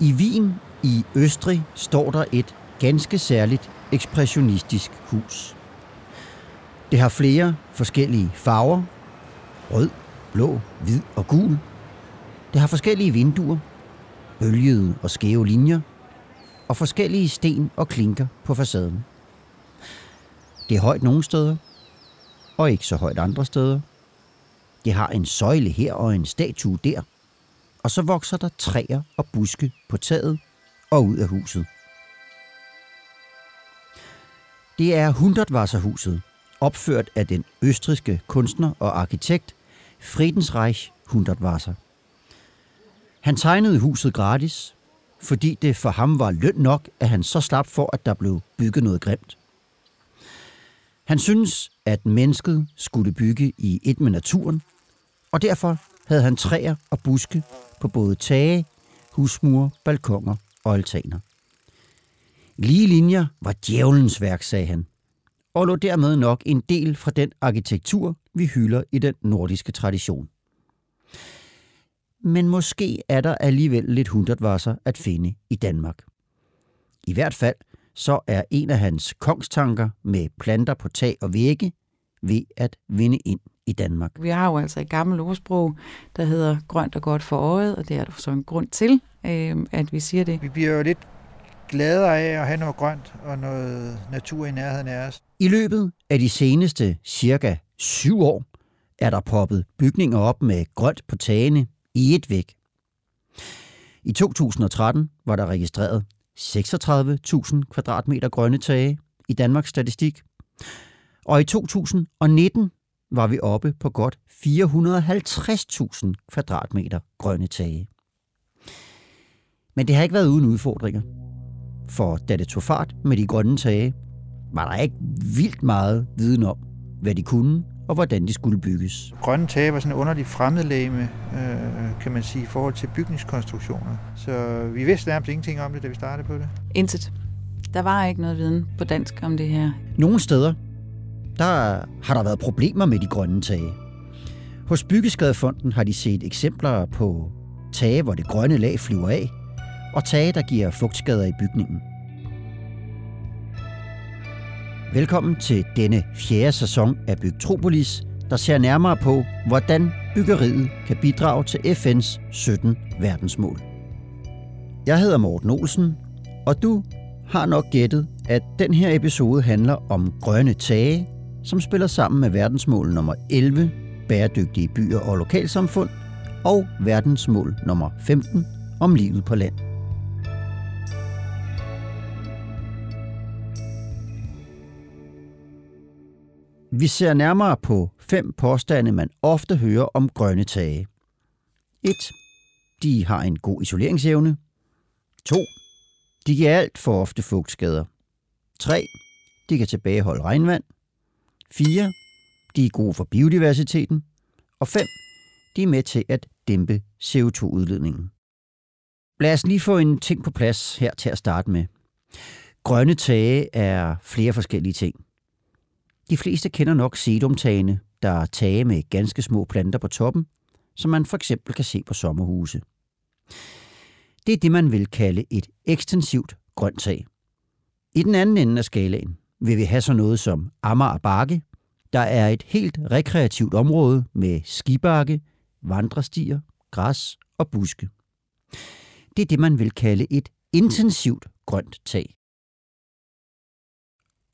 I Wien i Østrig står der et ganske særligt ekspressionistisk hus. Det har flere forskellige farver. Rød, blå, hvid og gul. Det har forskellige vinduer, bølgede og skæve linjer, og forskellige sten og klinker på facaden. Det er højt nogle steder, og ikke så højt andre steder. Det har en søjle her og en statue der, og så vokser der træer og buske på taget og ud af huset. Det er Hundertwasserhuset, opført af den østriske kunstner og arkitekt Friedensreich Hundertwasser. Han tegnede huset gratis, fordi det for ham var løn nok, at han så slap for, at der blev bygget noget grimt. Han synes, at mennesket skulle bygge i et med naturen, og derfor havde han træer og buske på både tage, husmure, balkonger og altaner. Lige linjer var djævelens værk, sagde han, og lå dermed nok en del fra den arkitektur, vi hylder i den nordiske tradition. Men måske er der alligevel lidt hundredvasser at finde i Danmark. I hvert fald så er en af hans kongstanker med planter på tag og vægge ved at vinde ind i Danmark. Vi har jo altså et gammelt ordsprog, der hedder grønt og godt for øjet, og det er der så en grund til, øh, at vi siger det. Vi bliver jo lidt gladere af at have noget grønt og noget natur i nærheden af os. I løbet af de seneste cirka syv år er der poppet bygninger op med grønt på tagene i et væk. I 2013 var der registreret 36.000 kvadratmeter grønne tage i Danmarks statistik, og i 2019 var vi oppe på godt 450.000 kvadratmeter grønne tage. Men det har ikke været uden udfordringer. For da det tog fart med de grønne tage, var der ikke vildt meget viden om, hvad de kunne og hvordan de skulle bygges. Grønne tage var sådan en underlig fremmedlæme, øh, kan man sige, i forhold til bygningskonstruktioner. Så vi vidste nærmest ingenting om det, da vi startede på det. Intet. Der var ikke noget viden på dansk om det her. Nogle steder, der har der været problemer med de grønne tage. Hos Byggeskadefonden har de set eksempler på tage, hvor det grønne lag flyver af, og tage, der giver fugtskader i bygningen. Velkommen til denne fjerde sæson af Bygtropolis, der ser nærmere på, hvordan byggeriet kan bidrage til FN's 17 verdensmål. Jeg hedder Morten Olsen, og du har nok gættet, at den her episode handler om grønne tage, som spiller sammen med verdensmål nummer 11, bæredygtige byer og lokalsamfund, og verdensmål nummer 15 om livet på land. Vi ser nærmere på fem påstande, man ofte hører om grønne tage. 1. De har en god isoleringsevne. 2. De giver alt for ofte fugtskader. 3. De kan tilbageholde regnvand. 4. De er gode for biodiversiteten. Og 5. De er med til at dæmpe CO2-udledningen. Lad os lige få en ting på plads her til at starte med. Grønne tage er flere forskellige ting. De fleste kender nok sedumtagene, der er tage med ganske små planter på toppen, som man for eksempel kan se på sommerhuse. Det er det, man vil kalde et ekstensivt grønt tag. I den anden ende af skalaen vil vi have sådan noget som Amager Bakke, der er et helt rekreativt område med skibakke, vandrestier, græs og buske. Det er det, man vil kalde et intensivt grønt tag.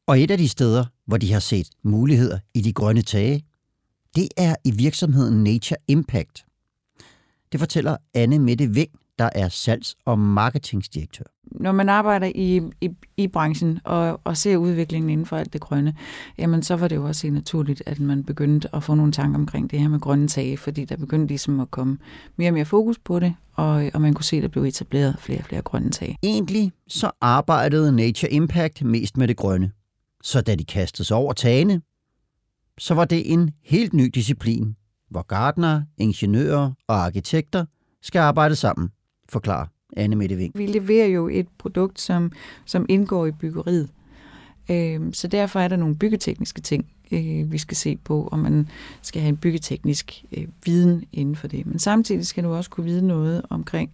Og et af de steder, hvor de har set muligheder i de grønne tage, det er i virksomheden Nature Impact. Det fortæller Anne Mette Ving, der er salgs- og marketingsdirektør. Når man arbejder i, i, i branchen og, og ser udviklingen inden for alt det grønne, jamen så var det jo også naturligt, at man begyndte at få nogle tanker omkring det her med grønne tage, fordi der begyndte ligesom at komme mere og mere fokus på det, og, og man kunne se, at der blev etableret flere og flere grønne tage. Egentlig så arbejdede Nature Impact mest med det grønne. Så da de kastede sig over tagene, så var det en helt ny disciplin, hvor gardnere, ingeniører og arkitekter skal arbejde sammen, forklarer Anne Mette Ving. Vi leverer jo et produkt, som, som indgår i byggeriet. Øh, så derfor er der nogle byggetekniske ting, øh, vi skal se på, om man skal have en byggeteknisk øh, viden inden for det. Men samtidig skal du også kunne vide noget omkring,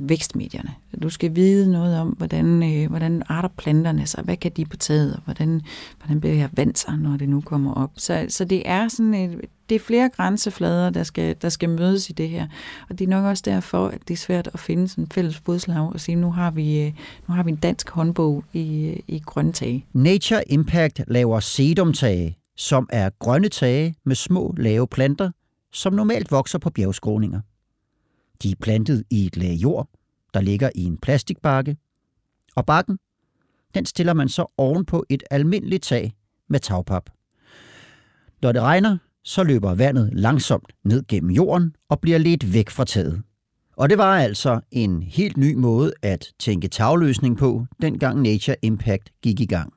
vækstmedierne. Du skal vide noget om, hvordan, øh, hvordan arter planterne sig, hvad kan de på taget, og hvordan, hvordan bliver jeg vant sig, når det nu kommer op. Så, så det er sådan et, det er flere grænseflader, der skal, der skal mødes i det her. Og det er nok også derfor, at det er svært at finde sådan en fælles fodslag og sige, nu har vi, øh, nu har vi en dansk håndbog i, øh, i grønne tage. Nature Impact laver sedumtage, som er grønne tage med små, lave planter, som normalt vokser på bjergskråninger. De er plantet i et lag jord, der ligger i en plastikbakke, og bakken, den stiller man så ovenpå et almindeligt tag med tagpap. Når det regner, så løber vandet langsomt ned gennem jorden og bliver lidt væk fra taget. Og det var altså en helt ny måde at tænke tagløsning på, dengang Nature Impact gik i gang.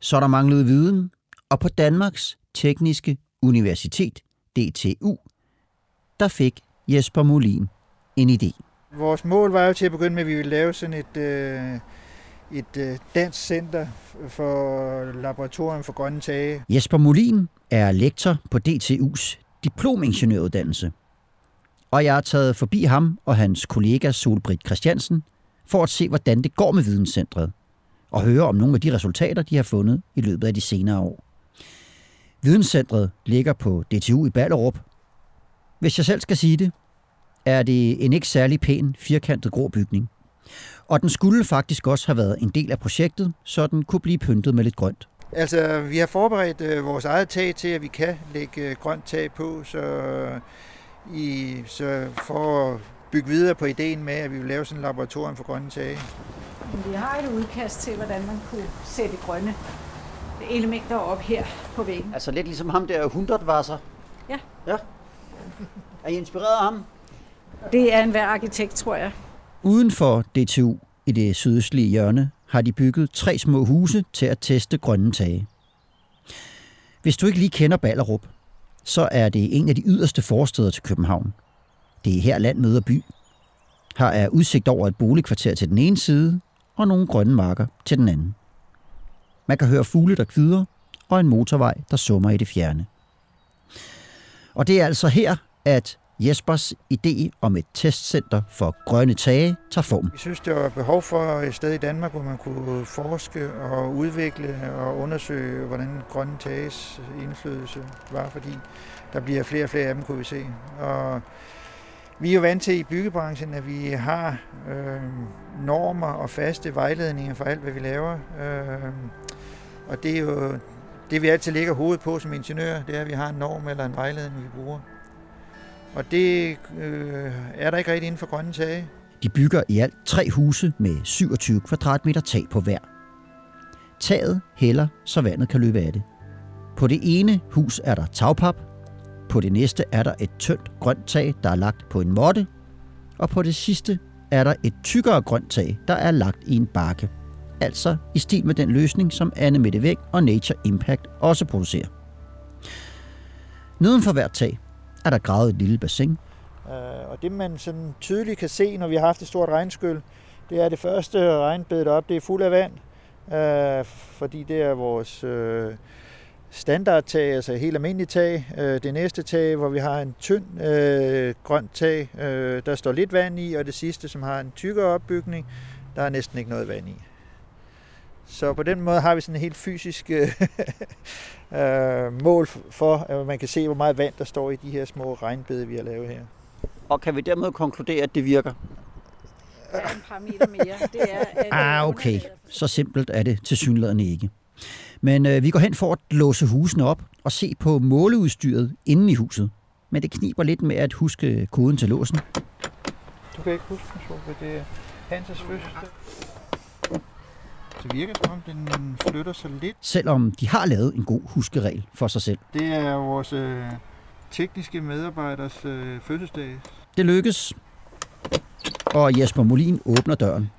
Så der manglede viden, og på Danmarks Tekniske Universitet, DTU, der fik Jesper Molin en idé. Vores mål var jo til at begynde med, at vi ville lave sådan et, øh, et øh, dansk center for laboratorium for grønne tage. Jesper Molin er lektor på DTU's diplomingeniøruddannelse. Og jeg har taget forbi ham og hans kollega Solbrit Christiansen for at se, hvordan det går med videnscentret og høre om nogle af de resultater, de har fundet i løbet af de senere år. Videnscentret ligger på DTU i Ballerup. Hvis jeg selv skal sige det, er det en ikke særlig pæn, firkantet grå bygning. Og den skulle faktisk også have været en del af projektet, så den kunne blive pyntet med lidt grønt. Altså, vi har forberedt øh, vores eget tag til, at vi kan lægge øh, grønt tag på, så, i, så for at bygge videre på ideen med, at vi vil lave sådan et laboratorium for grønne tage. Vi har et udkast til, hvordan man kunne sætte grønne elementer op her på væggen. Altså lidt ligesom ham der Hundertvasser. Ja. ja. Er I inspireret af ham? Det er en hver arkitekt, tror jeg. Uden for DTU i det sydøstlige hjørne har de bygget tre små huse til at teste grønne tage. Hvis du ikke lige kender Ballerup, så er det en af de yderste forsteder til København. Det er her land møder by. Her er udsigt over et boligkvarter til den ene side, og nogle grønne marker til den anden. Man kan høre fugle, der kvider, og en motorvej, der summer i det fjerne. Og det er altså her, at Jespers idé om et testcenter for grønne tage tager form. Vi synes, der var behov for et sted i Danmark, hvor man kunne forske og udvikle og undersøge, hvordan grønne tages indflydelse var, fordi der bliver flere og flere af dem, kunne vi se. Og vi er jo vant til i byggebranchen, at vi har øh, normer og faste vejledninger for alt, hvad vi laver. Øh, og det er jo det, vi altid lægger hovedet på som ingeniør, det er, at vi har en norm eller en vejledning, vi bruger. Og det øh, er der ikke rigtig inden for grønne tage. De bygger i alt tre huse med 27 kvadratmeter tag på hver. Taget hælder, så vandet kan løbe af det. På det ene hus er der tagpap, på det næste er der et tyndt grønt tag, der er lagt på en måtte, og på det sidste er der et tykkere grønt tag, der er lagt i en bakke. Altså i stil med den løsning, som Anne Mette Væk og Nature Impact også producerer. Neden for hvert tag er der gravet et lille bassin. Øh, og det man sådan tydeligt kan se, når vi har haft et stort regnskyl, det er det første regnbed op, det er fuld af vand, uh, fordi det er vores øh, uh, standardtag, altså helt almindeligt tag. Det næste tag, hvor vi har en tynd grønt tag, der står lidt vand i, og det sidste, som har en tykkere opbygning, der er næsten ikke noget vand i. Så på den måde har vi sådan en helt fysisk øh, mål for, at man kan se, hvor meget vand der står i de her små regnbede, vi har lavet her. Og kan vi dermed konkludere, at det virker? Der er en parameter mere. Det er, Ah, okay. Så simpelt er det til synligheden ikke. Men øh, vi går hen for at låse husene op og se på måleudstyret inde i huset. Men det kniber lidt med at huske koden til låsen. Du kan ikke huske den, så det er Hanses fødselsdag. Det virker som om, den flytter sig lidt. Selvom de har lavet en god huskeregel for sig selv. Det er vores øh, tekniske medarbejders øh, fødselsdag. Det lykkes. Og Jesper Molin åbner døren.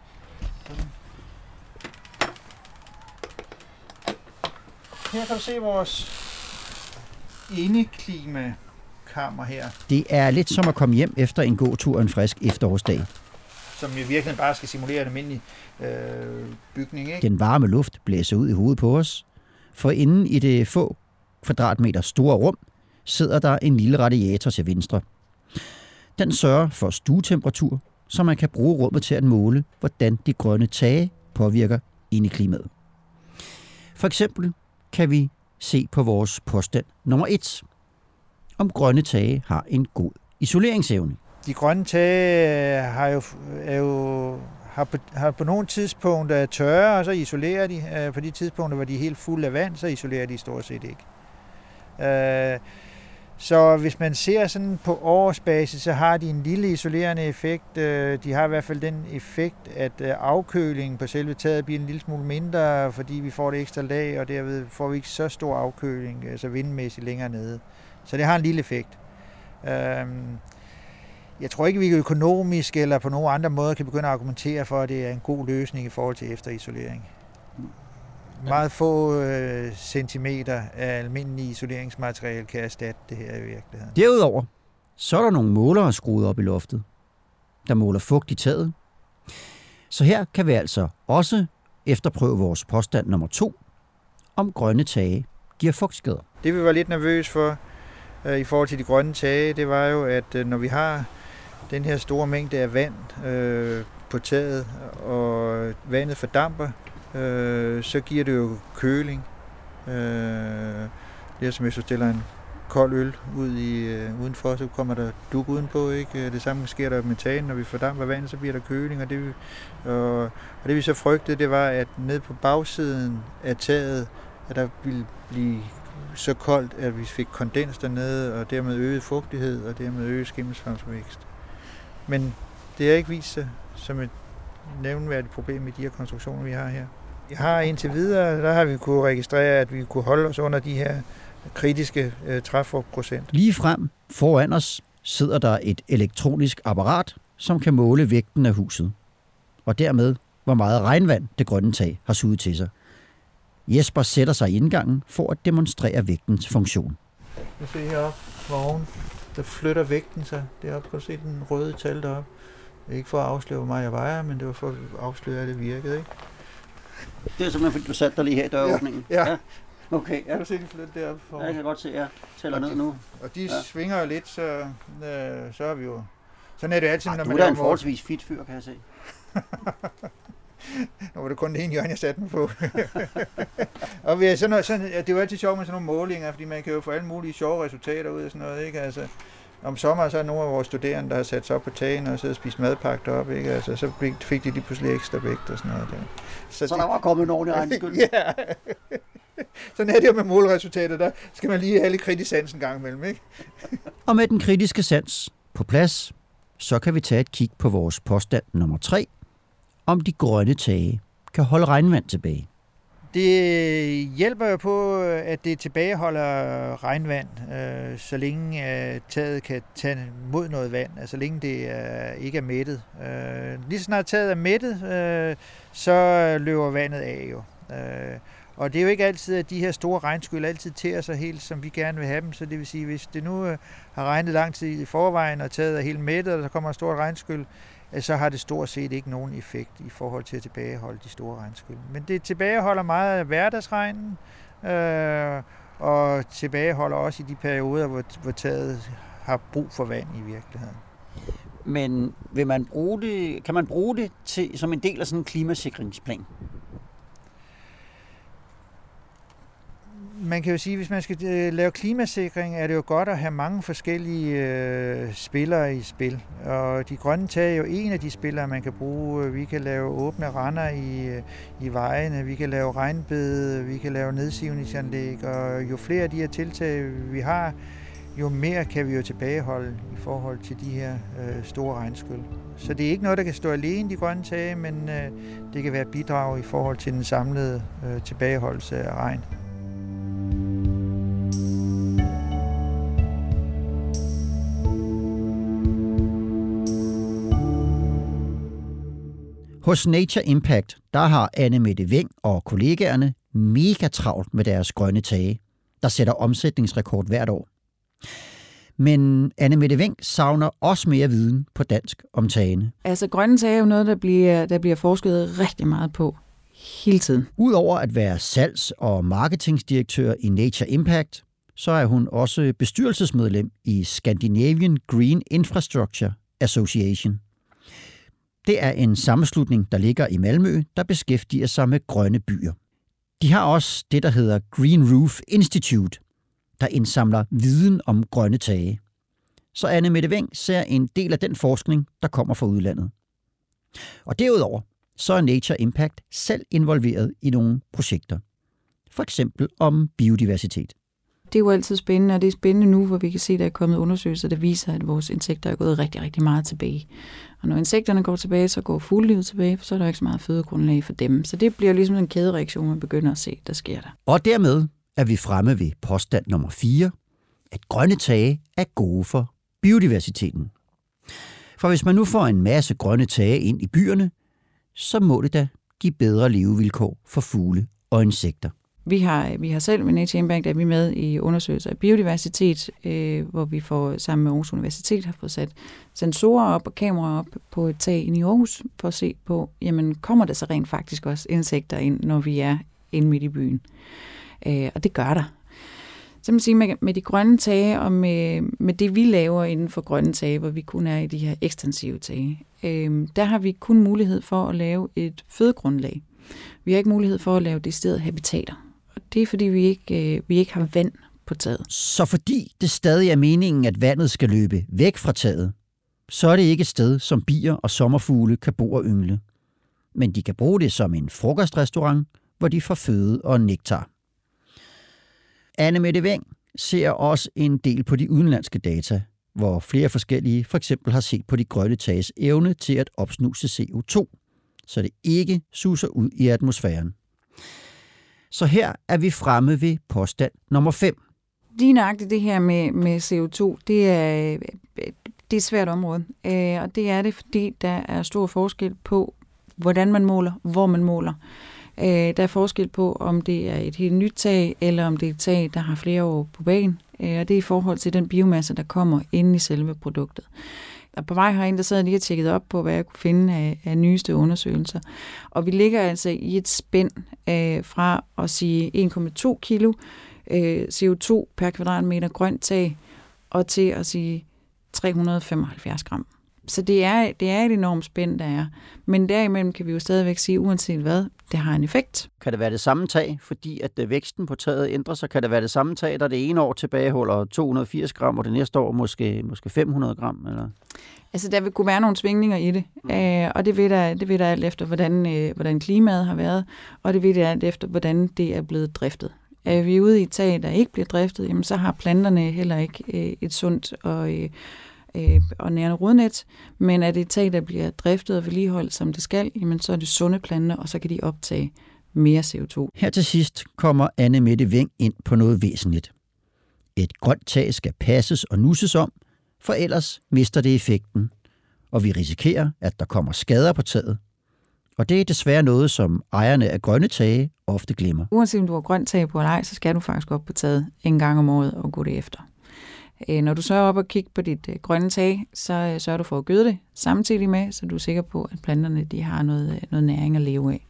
Her kan du se vores indeklimakammer her, Det er lidt som at komme hjem efter en gåtur en frisk efterårsdag som jo virkelig bare skal simulere en almindelig øh, bygning. Ikke? Den varme luft blæser ud i hovedet på os. For inden i det få kvadratmeter store rum sidder der en lille radiator til venstre. Den sørger for stuetemperatur, så man kan bruge rummet til at måle, hvordan de grønne tage påvirker indeklimaet. For eksempel kan vi se på vores påstand nummer 1, om grønne tage har en god isoleringsevne. De grønne tage har jo, er jo har på, har på nogle tidspunkter tørre, og så isolerer de. Øh, på de tidspunkter, hvor de er helt fulde af vand, så isolerer de stort set ikke. Øh, så hvis man ser sådan på årsbasis, så har de en lille isolerende effekt. Øh, de har i hvert fald den effekt, at afkølingen på selve taget bliver en lille smule mindre, fordi vi får det ekstra lag, og derved får vi ikke så stor afkøling, altså vindmæssigt længere nede. Så det har en lille effekt. Jeg tror ikke, vi økonomisk eller på nogen andre måder kan begynde at argumentere for, at det er en god løsning i forhold til efterisolering. Meget få øh, centimeter af almindelig isoleringsmateriale kan erstatte det her i virkeligheden. Derudover, så er der nogle målere skruet op i loftet, der måler fugt i taget. Så her kan vi altså også efterprøve vores påstand nummer to, om grønne tage giver fugtskader. Det vi var lidt nervøs for øh, i forhold til de grønne tage, det var jo, at øh, når vi har den her store mængde af vand øh, på taget, og vandet fordamper, øh, så giver det jo køling. Øh, det er som hvis du stiller en kold øl ud i, øh, udenfor, så kommer der duk udenpå. Ikke? Det samme sker der med tagen, når vi fordamper vandet, så bliver der køling. Og det, og, og det vi så frygtede, det var, at ned på bagsiden af taget, at der ville blive så koldt, at vi fik kondens dernede, og dermed øget fugtighed, og dermed øget skimmelsvampsvækst. Men det har ikke vist sig som et nævnværdigt problem i de her konstruktioner, vi har her. Jeg har indtil videre, der har vi kunne registrere, at vi kunne holde os under de her kritiske øh, træfrugtprocent. Lige frem foran os sidder der et elektronisk apparat, som kan måle vægten af huset. Og dermed, hvor meget regnvand det grønne tag har suget til sig. Jesper sætter sig i indgangen for at demonstrere vægtens funktion. Du ser heroppe oven, der flytter vægten sig deroppe. Kan du se den røde tal deroppe? Ikke for at afsløre, hvor meget jeg vejer, men det var for at afsløre, at det virkede, ikke? Det er simpelthen, fordi du satte dig lige her i døråbningen? Ja. ja. Okay, ja. Kan du se, de flytter deroppe? For... Ja, jeg kan godt se, jeg tæller ned nu. Og de ja. svinger jo lidt, så, øh, så er vi jo... Sådan er det altid, Arh, når du man er da en forholdsvis fit fyr, kan jeg se. Nu var det kun det ene hjørne, jeg satte mig på. og vi er sådan noget, sådan, ja, det er jo altid sjovt med sådan nogle målinger, fordi man kan jo få alle mulige sjove resultater ud af sådan noget. Ikke? Altså, om sommeren så er nogle af vores studerende, der har sat sig op på tagen og siddet og spist madpakke deroppe, ikke? Altså, så fik de lige pludselig ekstra vægt og sådan noget. Der. Så, så der var kommet en ordentlig regnskyld. ja. Sådan er det jo med målresultater, der skal man lige have lidt kritisk sans en gang imellem, ikke? og med den kritiske sans på plads, så kan vi tage et kig på vores påstand nummer 3, om de grønne tage kan holde regnvand tilbage. Det hjælper jo på, at det tilbageholder regnvand, øh, så længe øh, taget kan tage mod noget vand, altså så længe det øh, ikke er mættet. Øh, lige så snart taget er mættet, øh, så løber vandet af jo. Øh, og det er jo ikke altid, at de her store regnskyld altid tærer sig helt, som vi gerne vil have dem. Så det vil sige, hvis det nu øh, har regnet lang tid i forvejen, og taget er helt mættet, og der kommer en stor regnskyld, så har det stort set ikke nogen effekt i forhold til at tilbageholde de store regnskyld. Men det tilbageholder meget af hverdagsregnen, øh, og tilbageholder også i de perioder, hvor, hvor taget har brug for vand i virkeligheden. Men vil man bruge det, kan man bruge det til, som en del af sådan en klimasikringsplan? Man kan jo sige, at hvis man skal øh, lave klimasikring, er det jo godt at have mange forskellige øh, spillere i spil. Og de grønne tag er jo en af de spillere, man kan bruge. Vi kan lave åbne render i, øh, i vejene, vi kan lave regnbede, vi kan lave nedsivningsanlæg, og jo flere af de her tiltag, vi har, jo mere kan vi jo tilbageholde i forhold til de her øh, store regnskyld. Så det er ikke noget, der kan stå alene, de grønne tage, men øh, det kan være bidrag i forhold til den samlede øh, tilbageholdelse af regn. Hos Nature Impact, der har Anne Mette Veng og kollegaerne mega travlt med deres grønne tage, der sætter omsætningsrekord hvert år. Men Anne Mette Veng savner også mere viden på dansk om tagene. Altså grønne tage er jo noget, der bliver, der bliver forsket rigtig meget på hele tiden. Udover at være salgs- og marketingsdirektør i Nature Impact, så er hun også bestyrelsesmedlem i Scandinavian Green Infrastructure Association. Det er en sammenslutning, der ligger i Malmø, der beskæftiger sig med grønne byer. De har også det, der hedder Green Roof Institute, der indsamler viden om grønne tage. Så Anne Mette Weng ser en del af den forskning, der kommer fra udlandet. Og derudover så er Nature Impact selv involveret i nogle projekter. For eksempel om biodiversitet. Det er jo altid spændende, og det er spændende nu, hvor vi kan se, at der er kommet undersøgelser, der viser, at vores insekter er gået rigtig, rigtig meget tilbage. Og når insekterne går tilbage, så går fuglelivet tilbage, for så er der ikke så meget fødegrundlag for dem. Så det bliver ligesom en kædereaktion, man begynder at se, der sker der. Og dermed er vi fremme ved påstand nummer 4, at grønne tage er gode for biodiversiteten. For hvis man nu får en masse grønne tage ind i byerne, så må det da give bedre levevilkår for fugle og insekter. Vi har, vi har selv med Nature Impact, er vi med i undersøgelser af biodiversitet, øh, hvor vi får sammen med Aarhus Universitet har fået sat sensorer op og kameraer op på et tag i Aarhus, for at se på, jamen kommer der så rent faktisk også insekter ind, når vi er inde midt i byen. Øh, og det gør der. Så man sige, med, med de grønne tage og med, med det, vi laver inden for grønne tage, hvor vi kun er i de her ekstensive tage, øh, der har vi kun mulighed for at lave et fødegrundlag. Vi har ikke mulighed for at lave decideret habitater. Det er, fordi vi ikke, øh, vi ikke har vand på taget. Så fordi det stadig er meningen, at vandet skal løbe væk fra taget, så er det ikke et sted, som bier og sommerfugle kan bo og yngle. Men de kan bruge det som en frokostrestaurant, hvor de får føde og nektar. Anne Mette Veng ser også en del på de udenlandske data, hvor flere forskellige for eksempel har set på de grønne tages evne til at opsnuse CO2, så det ikke suser ud i atmosfæren. Så her er vi fremme ved påstand nummer 5. Lige nøjagtigt det her med, med CO2, det er, det er et svært område. Øh, og det er det, fordi der er stor forskel på, hvordan man måler, hvor man måler. Øh, der er forskel på, om det er et helt nyt tag, eller om det er et tag, der har flere år på banen. Øh, og det er i forhold til den biomasse, der kommer inde i selve produktet. Og på vej herind, der sad jeg lige og tjekket op på, hvad jeg kunne finde af, af nyeste undersøgelser. Og vi ligger altså i et spænd øh, fra at sige 1,2 kilo øh, CO2 per kvadratmeter grønt tag, og til at sige 375 gram. Så det er, det er et enormt spænd, der er. Men derimellem kan vi jo stadigvæk sige, uanset hvad, det har en effekt. Kan det være det samme tag, fordi at øh, væksten på taget ændrer sig? Kan det være det samme tag, der det ene år tilbageholder 280 gram, og det næste år måske, måske 500 gram? Eller? Altså, der vil kunne være nogle svingninger i det, mm. øh, og det vil, der, det vil der alt efter, hvordan, øh, hvordan klimaet har været, og det vil der alt efter, hvordan det er blevet driftet. Er vi ude i tag, der ikke bliver driftet, jamen, så har planterne heller ikke øh, et sundt og, øh, øh, og nærende rodnet, men er det et tag, der bliver driftet og vedligeholdt, som det skal, jamen, så er det sunde planter, og så kan de optage mere CO2. Her til sidst kommer Anne Mette Veng ind på noget væsentligt. Et grønt tag skal passes og nusses om, for ellers mister det effekten, og vi risikerer, at der kommer skader på taget. Og det er desværre noget, som ejerne af grønne tage ofte glemmer. Uanset om du har grønt tag på eller ej, så skal du faktisk op på taget en gang om året og gå det efter. Øh, når du så er op og kigger på dit øh, grønne tag, så øh, sørger du for at gøde det samtidig med, så du er sikker på, at planterne de har noget, øh, noget næring at leve af.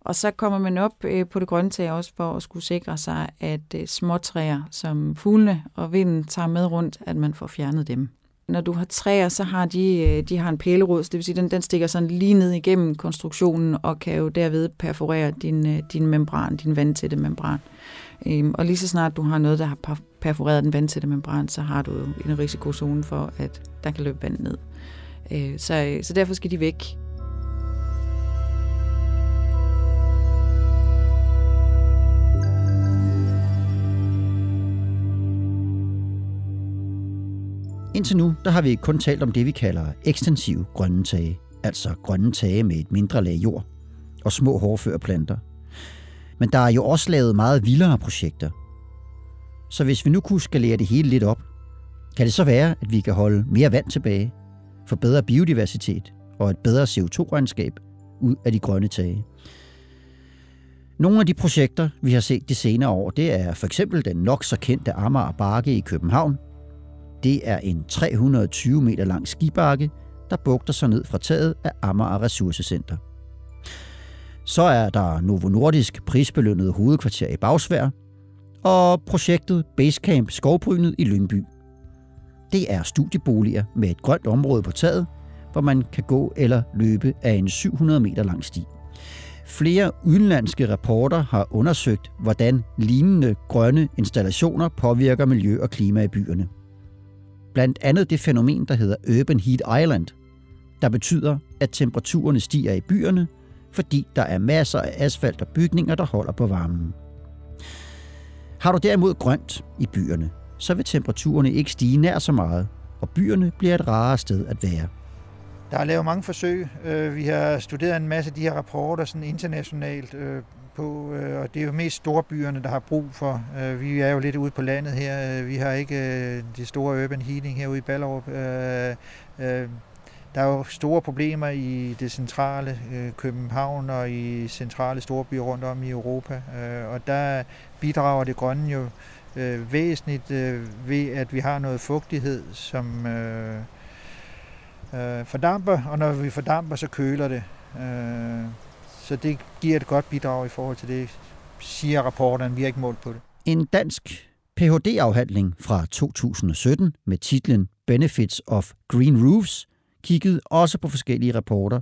Og så kommer man op øh, på det grønne tag også for at skulle sikre sig, at øh, småtræer, som fuglene og vinden tager med rundt, at man får fjernet dem. Når du har træer, så har de, øh, de har en pælerod, så det vil sige, den, den stikker sådan lige ned igennem konstruktionen og kan jo derved perforere din, øh, din membran, din vandtætte membran. Øhm, og lige så snart du har noget, der har perforeret den vandtætte membran, så har du jo en risikozone for, at der kan løbe vand ned. Øh, så, øh, så derfor skal de væk. Indtil nu der har vi kun talt om det, vi kalder ekstensive grønne tage, altså grønne tage med et mindre lag jord og små hårdføre planter. Men der er jo også lavet meget vildere projekter. Så hvis vi nu kunne skalere det hele lidt op, kan det så være, at vi kan holde mere vand tilbage, få bedre biodiversitet og et bedre CO2-regnskab ud af de grønne tage. Nogle af de projekter, vi har set de senere år, det er for eksempel den nok så kendte Amager Bakke i København. Det er en 320 meter lang skibakke, der bugter sig ned fra taget af Amager Ressourcecenter. Så er der Novo Nordisk prisbelønnet hovedkvarter i Bagsvær, og projektet Basecamp Skovbrynet i Lyngby. Det er studieboliger med et grønt område på taget, hvor man kan gå eller løbe af en 700 meter lang sti. Flere udenlandske rapporter har undersøgt, hvordan lignende grønne installationer påvirker miljø og klima i byerne. Blandt andet det fænomen, der hedder Urban Heat Island, der betyder, at temperaturerne stiger i byerne, fordi der er masser af asfalt og bygninger, der holder på varmen. Har du derimod grønt i byerne, så vil temperaturerne ikke stige nær så meget, og byerne bliver et rarere sted at være. Der er lavet mange forsøg. Øh, vi har studeret en masse af de her rapporter sådan internationalt øh, på, øh, og det er jo mest store byerne, der har brug for. Øh, vi er jo lidt ude på landet her. Øh, vi har ikke øh, de store urban heating herude i Ballerup. Der er jo store problemer i det centrale København og i centrale storbyer rundt om i Europa, og der bidrager det grønne jo væsentligt ved, at vi har noget fugtighed, som øh, fordamper, og når vi fordamper, så køler det. Øh, så det giver et godt bidrag i forhold til det, siger rapporterne. Vi har ikke målt på det. En dansk Ph.D.-afhandling fra 2017 med titlen Benefits of Green Roofs kiggede også på forskellige rapporter,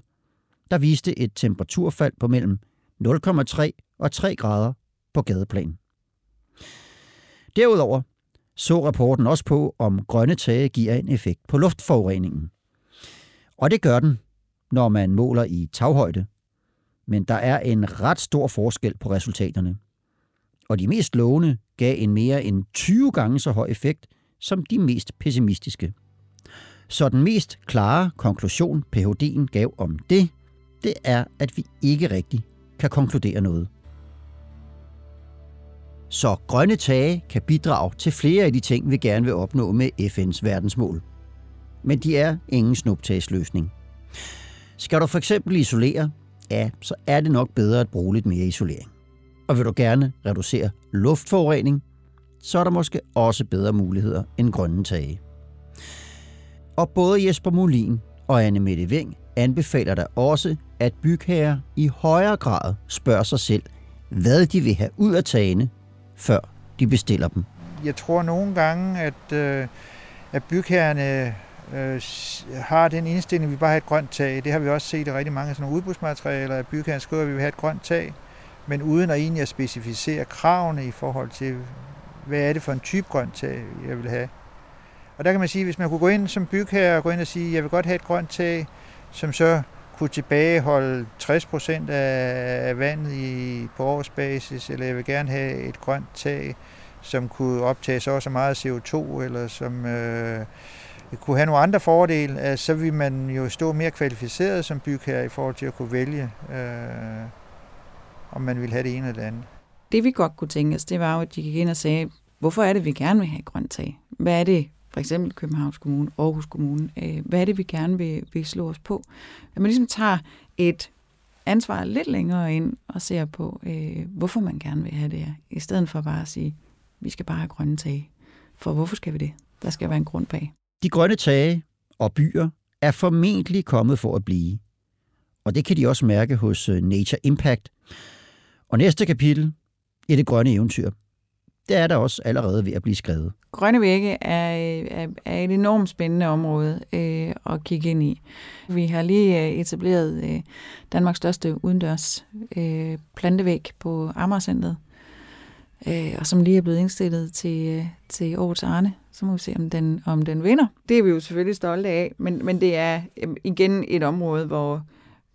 der viste et temperaturfald på mellem 0,3 og 3 grader på gadeplan. Derudover så rapporten også på, om grønne tage giver en effekt på luftforureningen. Og det gør den, når man måler i taghøjde. Men der er en ret stor forskel på resultaterne. Og de mest lovende gav en mere end 20 gange så høj effekt som de mest pessimistiske. Så den mest klare konklusion, PhD'en gav om det, det er, at vi ikke rigtig kan konkludere noget. Så grønne tage kan bidrage til flere af de ting, vi gerne vil opnå med FN's verdensmål – men de er ingen snuptagsløsning. Skal du for eksempel isolere, ja, så er det nok bedre at bruge lidt mere isolering. Og vil du gerne reducere luftforurening, så er der måske også bedre muligheder end grønne tage. Og både Jesper Molin og Anne Mette Ving anbefaler der også, at bygherrer i højere grad spørger sig selv, hvad de vil have ud af tagene, før de bestiller dem. Jeg tror nogle gange, at, øh, at bygherrerne øh, har den indstilling, at vi bare har et grønt tag. Det har vi også set i rigtig mange sådan nogle udbudsmaterialer, at bygherren skriver, at vi vil have et grønt tag, men uden at egentlig at specificere kravene i forhold til, hvad er det for en type grønt tag, jeg vil have. Og der kan man sige, hvis man kunne gå ind som bygherre og gå ind og sige, at jeg vil godt have et grønt tag, som så kunne tilbageholde 60% af vandet i, på årsbasis, eller jeg vil gerne have et grønt tag, som kunne optage så også meget CO2, eller som øh, kunne have nogle andre fordele, øh, så vil man jo stå mere kvalificeret som bygherre i forhold til at kunne vælge, øh, om man vil have det ene eller det andet. Det vi godt kunne tænke os, det var jo, at de gik ind og sagde, hvorfor er det, vi gerne vil have grønt tag? Hvad er det, for eksempel Københavns Kommune, Aarhus Kommune, øh, hvad er det, vi gerne vil, vil slå os på? At man ligesom tager et ansvar lidt længere ind og ser på, øh, hvorfor man gerne vil have det her, i stedet for bare at sige, vi skal bare have grønne tag. For hvorfor skal vi det? Der skal være en grund bag. De grønne tage og byer er formentlig kommet for at blive. Og det kan de også mærke hos øh, Nature Impact. Og næste kapitel i det grønne eventyr, det er der også allerede ved at blive skrevet. Grønne vægge er, øh, er, er et enormt spændende område øh, at kigge ind i. Vi har lige øh, etableret øh, Danmarks største udendørs øh, plantevæg på Amagercentret, øh, og som lige er blevet indstillet til, øh, til årets Arne. Så må vi se, om den, om den vinder. Det er vi jo selvfølgelig stolte af, men, men det er øh, igen et område, hvor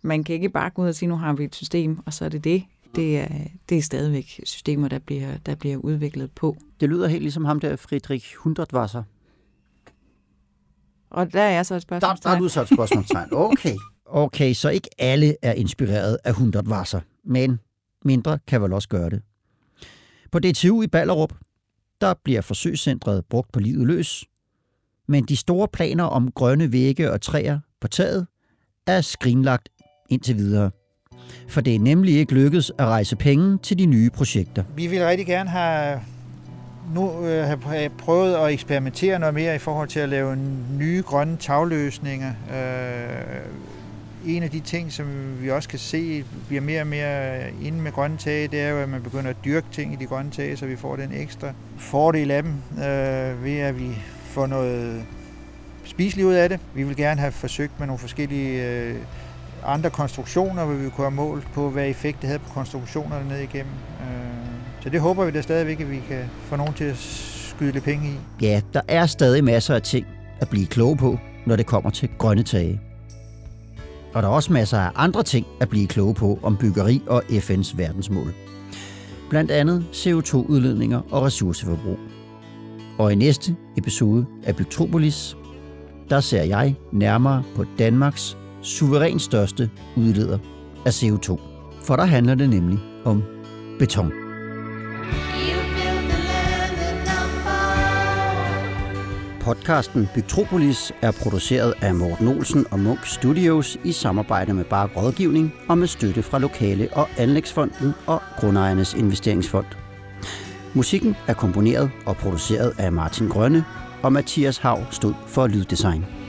man kan ikke bare gå ud og sige, nu har vi et system, og så er det det. Det er, det er stadigvæk systemer, der bliver, der bliver udviklet på. Det lyder helt ligesom ham der, Friedrich Hundertwasser. Og der er så et spørgsmål. Der, der er du så et spørgsmålstegn. Okay. Okay, så ikke alle er inspireret af Hundertwasser, men mindre kan vel også gøre det. På DTU i Ballerup, der bliver forsøgscentret brugt på livet løs, men de store planer om grønne vægge og træer på taget er skrinlagt indtil videre. For det er nemlig ikke lykkedes at rejse penge til de nye projekter. Vi vil rigtig gerne have nu øh, have prøvet at eksperimentere noget mere i forhold til at lave nye grønne tagløsninger. Øh, en af de ting, som vi også kan se bliver mere og mere inde med grønne tage, det er jo, at man begynder at dyrke ting i de grønne tage, så vi får den ekstra fordel af dem, øh, ved at vi får noget spiseligt ud af det. Vi vil gerne have forsøgt med nogle forskellige øh, andre konstruktioner, hvor vi kunne have målt på, hvad effekt det havde på konstruktionerne ned igennem. Øh, så det håber vi da stadigvæk, at vi kan få nogen til at skyde lidt penge i. Ja, der er stadig masser af ting at blive kloge på, når det kommer til grønne tage. Og der er også masser af andre ting at blive kloge på om byggeri og FN's verdensmål. Blandt andet CO2-udledninger og ressourceforbrug. Og i næste episode af Bygtropolis, der ser jeg nærmere på Danmarks suverænt største udleder af CO2. For der handler det nemlig om beton. Podcasten Bygtropolis er produceret af Morten Olsen og Munk Studios i samarbejde med Bare Rådgivning og med støtte fra Lokale- og Anlægsfonden og Grundejernes Investeringsfond. Musikken er komponeret og produceret af Martin Grønne, og Mathias Hav stod for lyddesign.